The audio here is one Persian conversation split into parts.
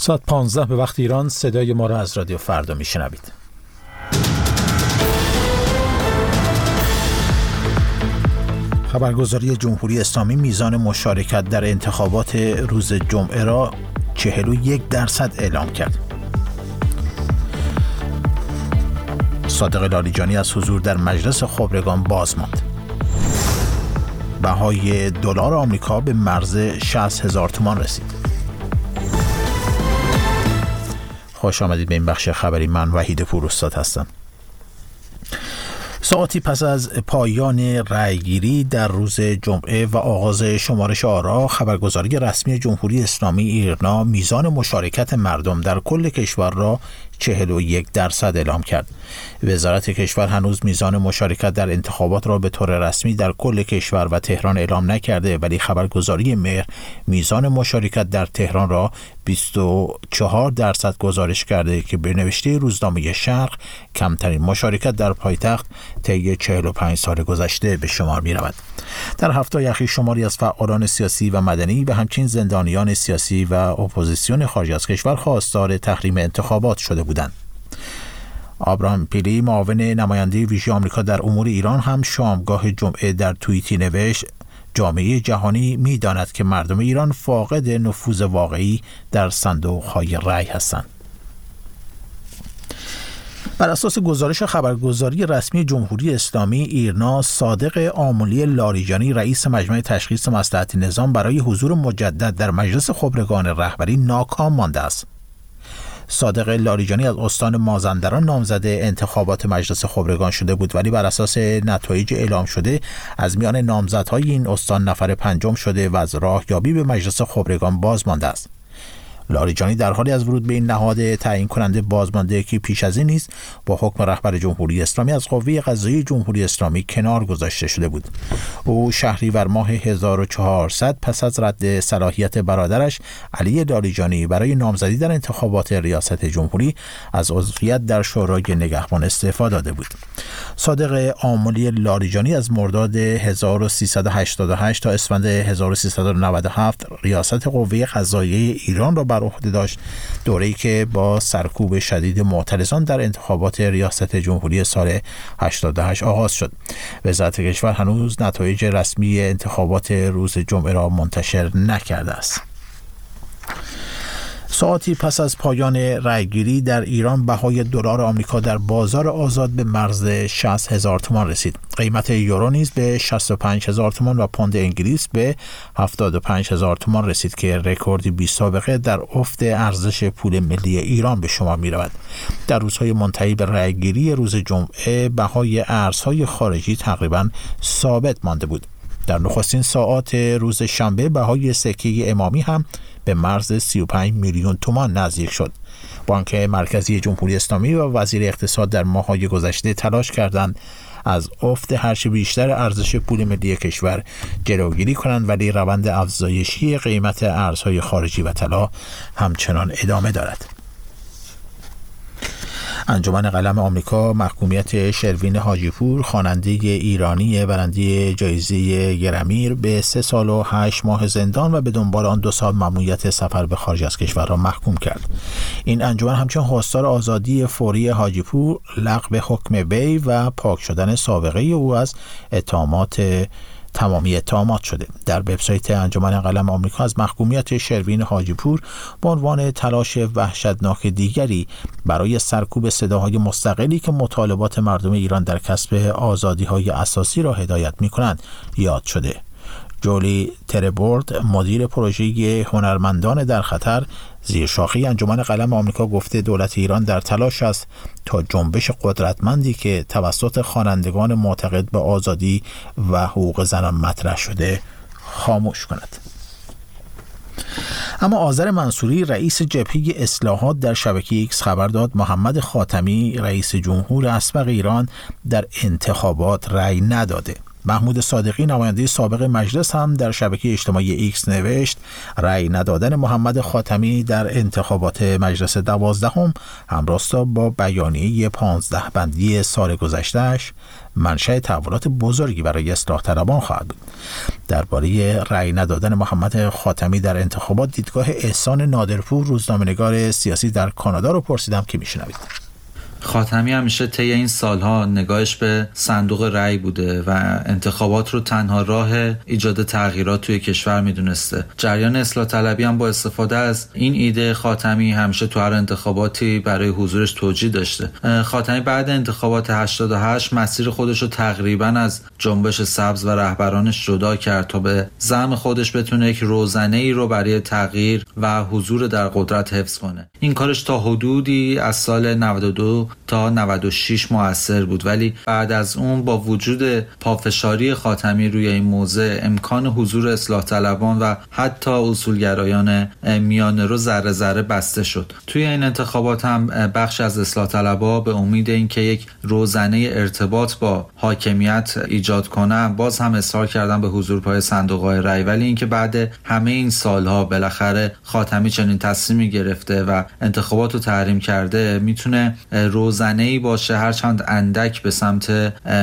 ساعت 15 به وقت ایران صدای ما را از رادیو فردا میشنوید خبرگزاری جمهوری اسلامی میزان مشارکت در انتخابات روز جمعه را 41 درصد اعلام کرد. صادق لالیجانی از حضور در مجلس خبرگان باز ماند. بهای دلار آمریکا به مرز 60 هزار تومان رسید. خوش آمدید به این بخش خبری من وحید پوروستاد هستم. ساعتی پس از پایان رأیگیری در روز جمعه و آغاز شمارش آرا خبرگزاری رسمی جمهوری اسلامی ایرنا میزان مشارکت مردم در کل کشور را 41 درصد اعلام کرد. وزارت کشور هنوز میزان مشارکت در انتخابات را به طور رسمی در کل کشور و تهران اعلام نکرده ولی خبرگزاری مهر میزان مشارکت در تهران را 24 درصد گزارش کرده که به نوشته روزنامه شرق کمترین مشارکت در پایتخت طی 45 سال گذشته به شمار می رود. در هفته اخیر شماری از فعالان سیاسی و مدنی و همچنین زندانیان سیاسی و اپوزیسیون خارج از کشور خواستار تحریم انتخابات شده بودند. آبرام پیلی معاون نماینده ویژه آمریکا در امور ایران هم شامگاه جمعه در توییتی نوشت جامعه جهانی می‌داند که مردم ایران فاقد نفوذ واقعی در صندوق های رأی هستند. بر اساس گزارش خبرگزاری رسمی جمهوری اسلامی ایرنا صادق آمولی لاریجانی رئیس مجمع تشخیص مصلحت نظام برای حضور مجدد در مجلس خبرگان رهبری ناکام مانده است صادق لاریجانی از استان مازندران نامزد انتخابات مجلس خبرگان شده بود ولی بر اساس نتایج اعلام شده از میان نامزدهای این استان نفر پنجم شده و از راهیابی به مجلس خبرگان باز مانده است. لاریجانی در حالی از ورود به این نهاد تعیین کننده بازمانده که پیش از این نیست با حکم رهبر جمهوری اسلامی از قوه قضایی جمهوری اسلامی کنار گذاشته شده بود. او شهریور ماه 1400 پس از رد صلاحیت برادرش علی لاریجانی برای نامزدی در انتخابات ریاست جمهوری از عضویت در شورای نگهبان استعفا داده بود. صادق آمولی لاریجانی از مرداد 1388 تا اسفند 1397 ریاست قوه قضاییه ایران را بر عهده داشت. دوره‌ای که با سرکوب شدید معترضان در انتخابات ریاست جمهوری سال 88 آغاز شد. وزارت کشور هنوز نتایج رسمی انتخابات روز جمعه را منتشر نکرده است. ساعتی پس از پایان رأیگیری در ایران بهای دلار آمریکا در بازار آزاد به مرز 60 هزار تومان رسید. قیمت یورو نیز به 65 هزار تومان و پوند انگلیس به 75 هزار تومان رسید که رکوردی بی سابقه در افت ارزش پول ملی ایران به شما می رود. در روزهای منتهی به رأیگیری روز جمعه بهای ارزهای خارجی تقریبا ثابت مانده بود. در نخستین ساعات روز شنبه بهای سکه امامی هم به مرز 35 میلیون تومان نزدیک شد. بانک مرکزی جمهوری اسلامی و وزیر اقتصاد در ماههای گذشته تلاش کردند از افت هرچه بیشتر ارزش پول ملی کشور جلوگیری کنند ولی روند افزایشی قیمت ارزهای خارجی و طلا همچنان ادامه دارد. انجمن قلم آمریکا محکومیت شروین حاجیپور خواننده ایرانی برنده جایزه گرمیر به سه سال و هشت ماه زندان و به دنبال آن دو سال ممنوعیت سفر به خارج از کشور را محکوم کرد. این انجمن همچنین خواستار آزادی فوری حاجیپور لغو حکم وی و پاک شدن سابقه او از اتهامات تمامی اتهامات شده. در وبسایت انجمن قلم آمریکا از محکومیت شروین حاجیپور به عنوان تلاش وحشتناک دیگری برای سرکوب صداهای مستقلی که مطالبات مردم ایران در کسب آزادی های اساسی را هدایت می کنند یاد شده. جولی تربورد مدیر پروژه هنرمندان در خطر زیر شاخی انجمن قلم آمریکا گفته دولت ایران در تلاش است تا جنبش قدرتمندی که توسط خوانندگان معتقد به آزادی و حقوق زنان مطرح شده خاموش کند. اما آذر منصوری رئیس جبهه اصلاحات در شبکه ایکس خبر داد محمد خاتمی رئیس جمهور اسبق ایران در انتخابات رأی نداده. محمود صادقی نماینده سابق مجلس هم در شبکه اجتماعی ایکس نوشت رأی ندادن محمد خاتمی در انتخابات مجلس دوازدهم همراستا با بیانیه پانزده بندی سال گذشتهش منشأ تحولات بزرگی برای اصلاح طلبان خواهد بود. درباره رأی ندادن محمد خاتمی در انتخابات دیدگاه احسان نادرپور روزنامه‌نگار سیاسی در کانادا رو پرسیدم که میشنوید. خاتمی همیشه طی این سالها نگاهش به صندوق رأی بوده و انتخابات رو تنها راه ایجاد تغییرات توی کشور می‌دونسته. جریان اصلاح طلبی هم با استفاده از این ایده خاتمی همیشه تو هر انتخاباتی برای حضورش توجیه داشته. خاتمی بعد انتخابات 88 مسیر خودش رو تقریبا از جنبش سبز و رهبرانش جدا کرد تا به زعم خودش بتونه یک روزنه ای رو برای تغییر و حضور در قدرت حفظ کنه. این کارش تا حدودی از سال 92 تا 96 موثر بود. ولی بعد از اون با وجود پافشاری خاتمی روی این موضع امکان حضور اصلاح طلبان و حتی اصولگرایان میانه رو ذره ذره بسته شد. توی این انتخابات هم بخش از اصلاح طلبا به امید اینکه یک روزنه ارتباط با حاکمیت ایجاد کنن باز هم اصرار کردن به حضور پای صندوق های رای ولی اینکه بعد همه این سالها بالاخره خاتمی چنین تصمیمی گرفته و انتخابات رو تحریم کرده می‌تونه روزنه باشه هرچند اندک به سمت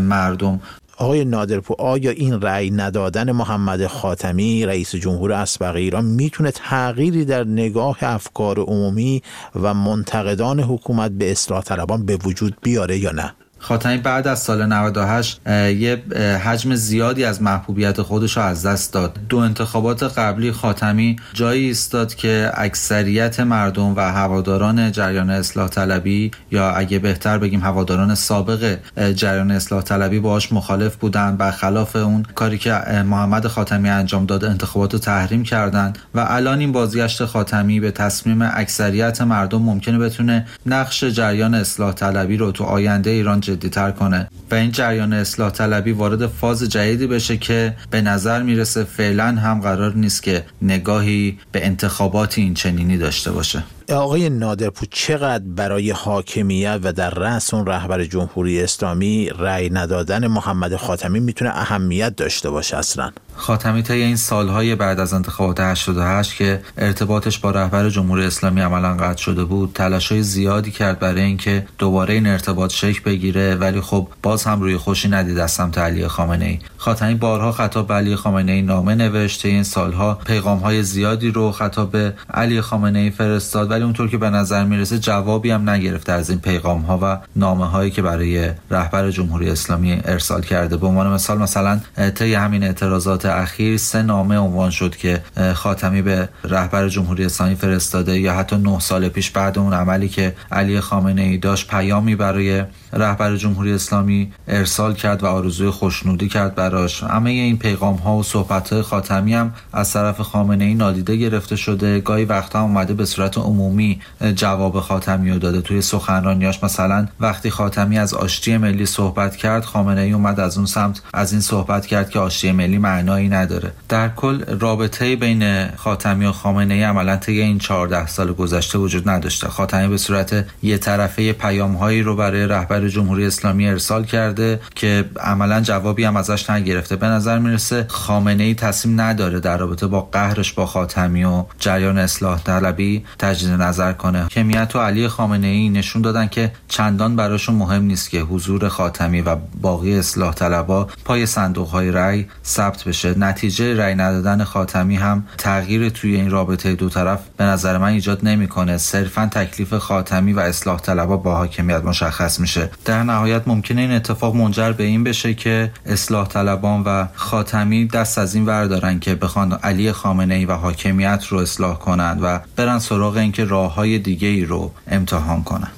مردم آقای نادرپور آیا این رأی ندادن محمد خاتمی رئیس جمهور اسبق ایران می‌تونه تغییری در نگاه افکار عمومی و منتقدان حکومت به اصلاح طلبان به وجود بیاره یا نه؟ خاتمی بعد از سال 98 یه حجم زیادی از محبوبیت خودش رو از دست داد. دو انتخابات قبلی خاتمی جایی ایستاد که اکثریت مردم و هواداران جریان اصلاح طلبی یا اگه بهتر بگیم هواداران سابق جریان اصلاح طلبی باهاش مخالف بودن برخلاف اون کاری که محمد خاتمی انجام داد انتخابات تحریم کردند و الان این بازگشت خاتمی به تصمیم اکثریت مردم ممکنه بتونه نقش جریان اصلاح طلبی رو تو آینده ایران جدیتر کنه. و این جریان اصلاح طلبی وارد فاز جدیدی بشه که به نظر می‌رسه فعلا هم قرار نیست که نگاهی به انتخابات این چنینی داشته باشه. آقای نادرپور چقدر برای حاکمیت و در رأس اون رهبر جمهوری اسلامی رأی ندادن محمد خاتمی می‌تونه اهمیت داشته باشه اصلا؟ خاتمی طی این سالهای بعد از انتخابات 88 که ارتباطش با رهبر جمهوری اسلامی عملا قطع شده بود تلاشای زیادی کرد برای اینکه دوباره این ارتباط شکل بگیره ولی خب باز هم روی خوشی ندید از سمت علی خامنه ای خاتمی بارها خطاب به علی خامنه ای نامه نوشته این سالها پیغام های زیادی رو خطاب به علی خامنه ای فرستاد ولی اونطور که به نظر می‌رسه جوابی هم نگرفته از این پیغام ها و نامه هایی که برای رهبر جمهوری اسلامی ارسال کرده. به عنوان مثال مثلا طی همین اعتراضات اخیر سه نامه عنوان شد که خاتمی به رهبر جمهوری اسلامی فرستاده یا حتی نه سال پیش بعد اون عملی که علی خامنه ای داشت پیامی برای رهبر جمهوری اسلامی ارسال کرد و آرزوی خوشنودی کرد براش. همه این پیغام ها و صحبت های خاتمی هم از طرف خامنه ای نادیده گرفته شده. گاهی وقتا اومده به صورت عمومی جواب خاتمی رو داده. توی سخنرانیاش مثلا وقتی خاتمی از آشتی ملی صحبت کرد خامنه ای اومد از اون سمت از این صحبت کرد که آشتی ملی معنایی نداره. در کل رابطه بین خاتمی و خامنه ای عملا طی این 14 سال گذشته وجود نداشته. خاتمی به صورت یه طرفه پیام هایی رو برای رهبر جمهوری اسلامی ارسال کرده که عملا جوابی هم ازش نگرفته. به نظر می‌رسه خامنه ای تصمیم نداره در رابطه با قهرش با خاتمی و جریان اصلاح طلبی تجدید نظر کنه. کمیت و علی خامنه ای نشون دادن که چندان براشون مهم نیست که حضور خاتمی و باقی اصلاح طلبا پای صندوق های رأی ثبت بشه. نتیجه رأی ندادن خاتمی هم تغییر توی این رابطه دو طرف به نظر من ایجاد نمی‌کنه. صرفا تکلیف خاتمی و اصلاح طلبا با حاکمیت مشخص میشه. در نهایت ممکنه این اتفاق منجر به این بشه که اصلاح طلبان و خاتمی دست از این وردارن که بخوان علی خامنه ای و حاکمیت رو اصلاح کنند و برن سراغ اینکه راه های دیگه ای رو امتحان کنن.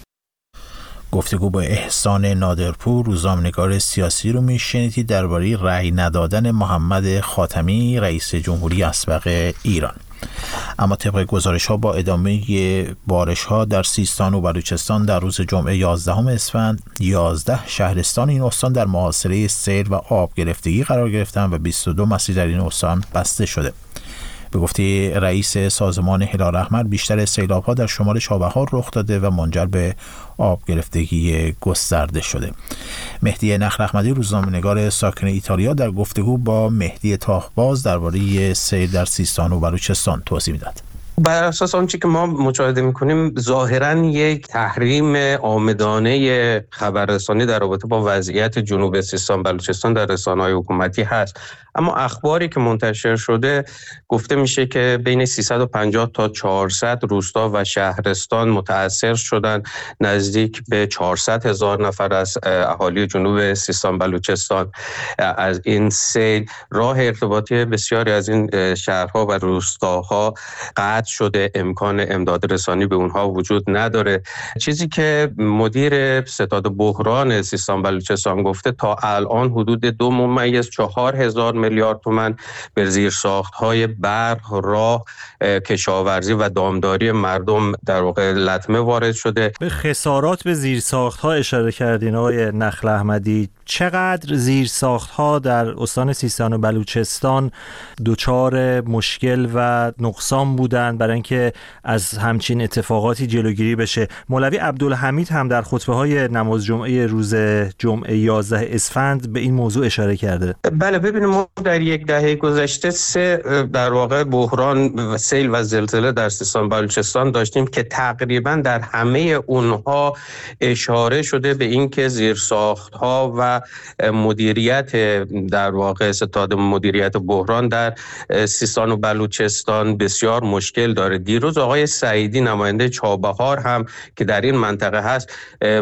گفتگو با احسان نادرپور روزنامه‌نگار سیاسی رو میشنیدید درباره رأی ندادن محمد خاتمی رئیس جمهوری اسبق ایران. اما طبق گزارش ها با ادامه بارش ها در سیستان و بلوچستان در روز جمعه 11 اسفند 11 شهرستان این استان در محاصره سیل و آب گرفتگی قرار گرفتن و 22 مسیر در این استان بسته شده. به گفته رئیس سازمان هلال احمر بیشتر سیلاب ها در شمال چابهار رخ داده و منجر به آب گرفتگی گسترده شده. مهدی نخل احمدی روزنامه‌نگار ساکن ایتالیا در گفتگو با مهدی تاهباز درباره سیل در سیستان و بلوچستان توضیح می‌داد. بر اساس آنچه که ما مشاهده می‌کنیم ظاهرا یک تحریم آمدانه خبررسانی در رابطه با وضعیت جنوب سیستان بلوچستان در رسانه های حکومتی هست. اما اخباری که منتشر شده گفته میشه که بین 350 تا 400 روستا و شهرستان متاثر شدن نزدیک به 400 هزار نفر از اهالی جنوب سیستان بلوچستان. از این سیل راه ارتباطی بسیاری از این شهرها و روستاها قطع شده امکان امداد رسانی به اونها وجود نداره. چیزی که مدیر ستاد بحران سیستان بلوچستان گفته تا الان حدود دو ممیز چهار هزار میلیارد تومن به زیر ساخت های برق راه کشاورزی و دامداری مردم در واقع لطمه وارد شده. به خسارات به زیر ساخت ها اشاره کردین آقای نخل احمدی. چقدر زیر ساخت ها در استان سیستان و بلوچستان دچار مشکل و نقصان بودند برای اینکه از همچین اتفاقاتی جلوگیری بشه. مولوی عبدالحمید هم در خطبه های نماز جمعه روز جمعه 11 اسفند به این موضوع اشاره کرده. بله ببینیم ما در یک دهه گذشته سه در واقع بحران و سیل و زلزله در سیستان بلوچستان داشتیم که تقریبا در همه اونها اشاره شده به اینکه زیرساخت ها و مدیریت در واقع ستاد مدیریت بحران در سیستان و بلوچستان بسیار مشکل داره. دیروز آقای سعیدی نماینده چابهار هم که در این منطقه هست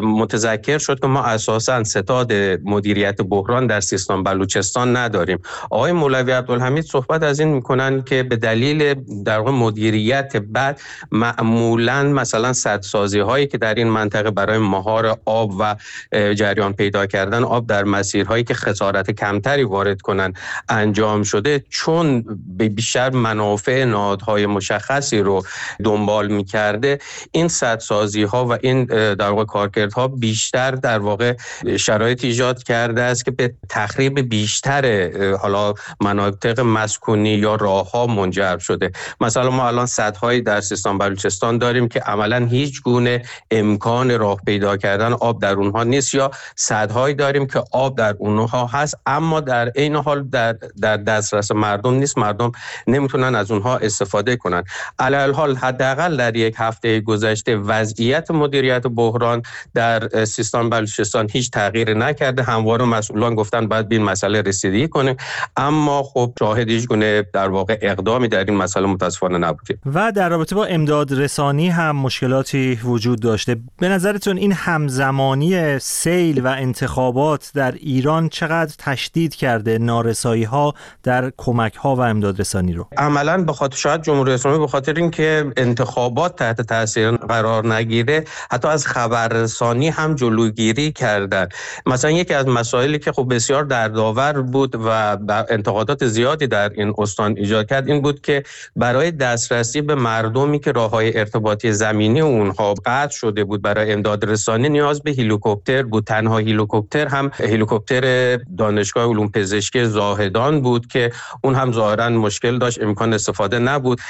متذکر شد که ما اساسا ستاد مدیریت بحران در سیستان بلوچستان نداریم. آقای مولوی عبدالحمید صحبت از این می‌کنن که به دلیل در مدیریت بعد معمولا مثلا سدسازی هایی که در این منطقه برای مهار آب و جریان پیدا کردن آب در مسیرهایی که خسارت کمتری وارد کنن انجام شده چون به بیشتر منافع نهادهای مشخصی رو دنبال می‌کرده این سدسازی ها و این در واقع کارکردها بیشتر در واقع شرایط ایجاد کرده است که به تخریب بیشتر حالا مناطق مسکونی یا راه ها منجر شده. مثلا ما الان سدهایی در سیستان بلوچستان داریم که عملا هیچ گونه امکان راه پیدا کردن آب در اونها نیست یا سدهایی داریم که آب در اونها هست اما در عین حال در در دسترس مردم نیست. مردم نمی‌تونن از اونها استفاده کنن. علی حال حداقل در یک هفته گذشته وضعیت مدیریت بحران در سیستان بلوچستان هیچ تغییر نکرده. همواره مسئولان گفتن باید به این مسئله رسیدگی کنیم. اما خب شاهد هیچ گونه در واقع اقدامی در این مسئله متاسفانه نبودیم و در رابطه با امداد رسانی هم مشکلاتی وجود داشته. به نظرتون این همزمانی سیل و انتخابات در ایران چقدر تشدید کرده نارسایی ها در کمک ها و امداد رسانی رو؟ عملا به خاطر شاید جمهوری اسلامی خاطر اینکه انتخابات تحت تاثیر قرار نگیره حتی از خبررسانی هم جلوگیری کردن. مثلا یکی از مسائلی که خب بسیار دردآور بود و انتقادات زیادی در این استان ایجاد کرد این بود که برای دسترسی به مردمی که راه های ارتباطی زمینی اونها قطع شده بود برای امداد رسانی نیاز به هلیکوپتر بود. تنها هلیکوپتر هم هلیکوپتر دانشگاه علوم پزشکی زاهدان بود که اون هم ظاهرا مشکل داشت امکان استفاده نبود.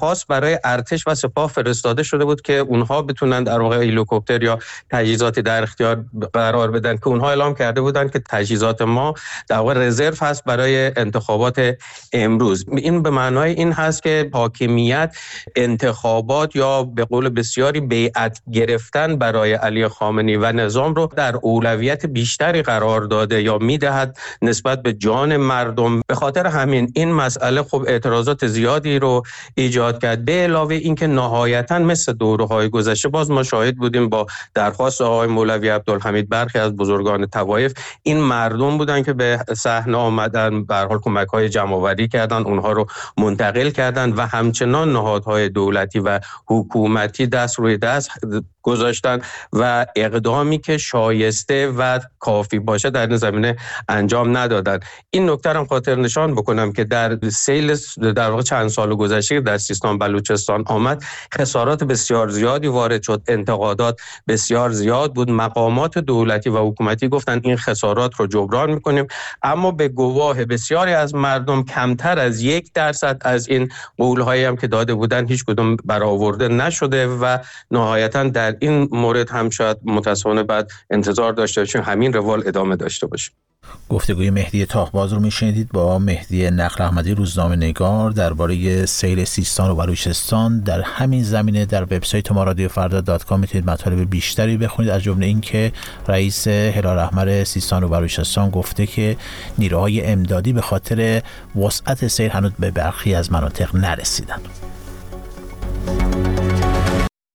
درخواست برای ارتش و سپاه فرستاده شده بود که اونها بتونن در واقع هلیکوپتر یا تجهیزاتی در اختیار قرار بدن که اونها اعلام کرده بودن که تجهیزات ما در واقع رزرو هست برای انتخابات امروز. این به معنای این هست که حاکمیت انتخابات یا به قول بسیاری بیعت گرفتن برای علی خامنی و نظام رو در اولویت بیشتری قرار داده یا می‌دهد نسبت به جان مردم. به خاطر همین این مسئله خب اعتراضات زیادی رو ایجاد کرد. به علاوه اینکه نهایتا مثل دوره های گذشته باز ما شاهد بودیم با درخواست آقای مولوی عبدالحمید برخی از بزرگان توایف این مردم بودن که به صحنه آمدن به حال کمک های جمع کردن اونها رو منتقل کردن و همچنان نهادهای دولتی و حکومتی دست روی دست گذاشتن و اقدامی که شایسته و کافی باشه در این زمینه انجام ندادن. این نکته هم خاطر نشان بکنم که در سیل در واقع چند سال گذشته در سیستان بلوچستان آمد. خسارات بسیار زیادی وارد شد. انتقادات بسیار زیاد بود. مقامات دولتی و حکومتی گفتن این خسارات رو جبران می‌کنیم. اما به گواه بسیاری از مردم کمتر از یک درصد از این قولهایی هم که داده بودن هیچ کدوم برآورده نشده و نهایتا در این مورد هم شاید متاسفانه بعد انتظار داشته باشیم. همین روال ادامه داشته باشه گفتگوی مهدی تاخباز رو میشنیدید با مهدی نقل احمدی روزنامه نگار درباره سیل سیستان و بلوچستان. در همین زمینه در وبسایت ما رادیو فردا دات کام می‌تونید مطالب بیشتری بخونید. از جمله اینکه رئیس هلال احمر سیستان و بلوچستان گفته که نیروهای امدادی به خاطر وسعت سیل هنوز به برخی از مناطق نرسیدند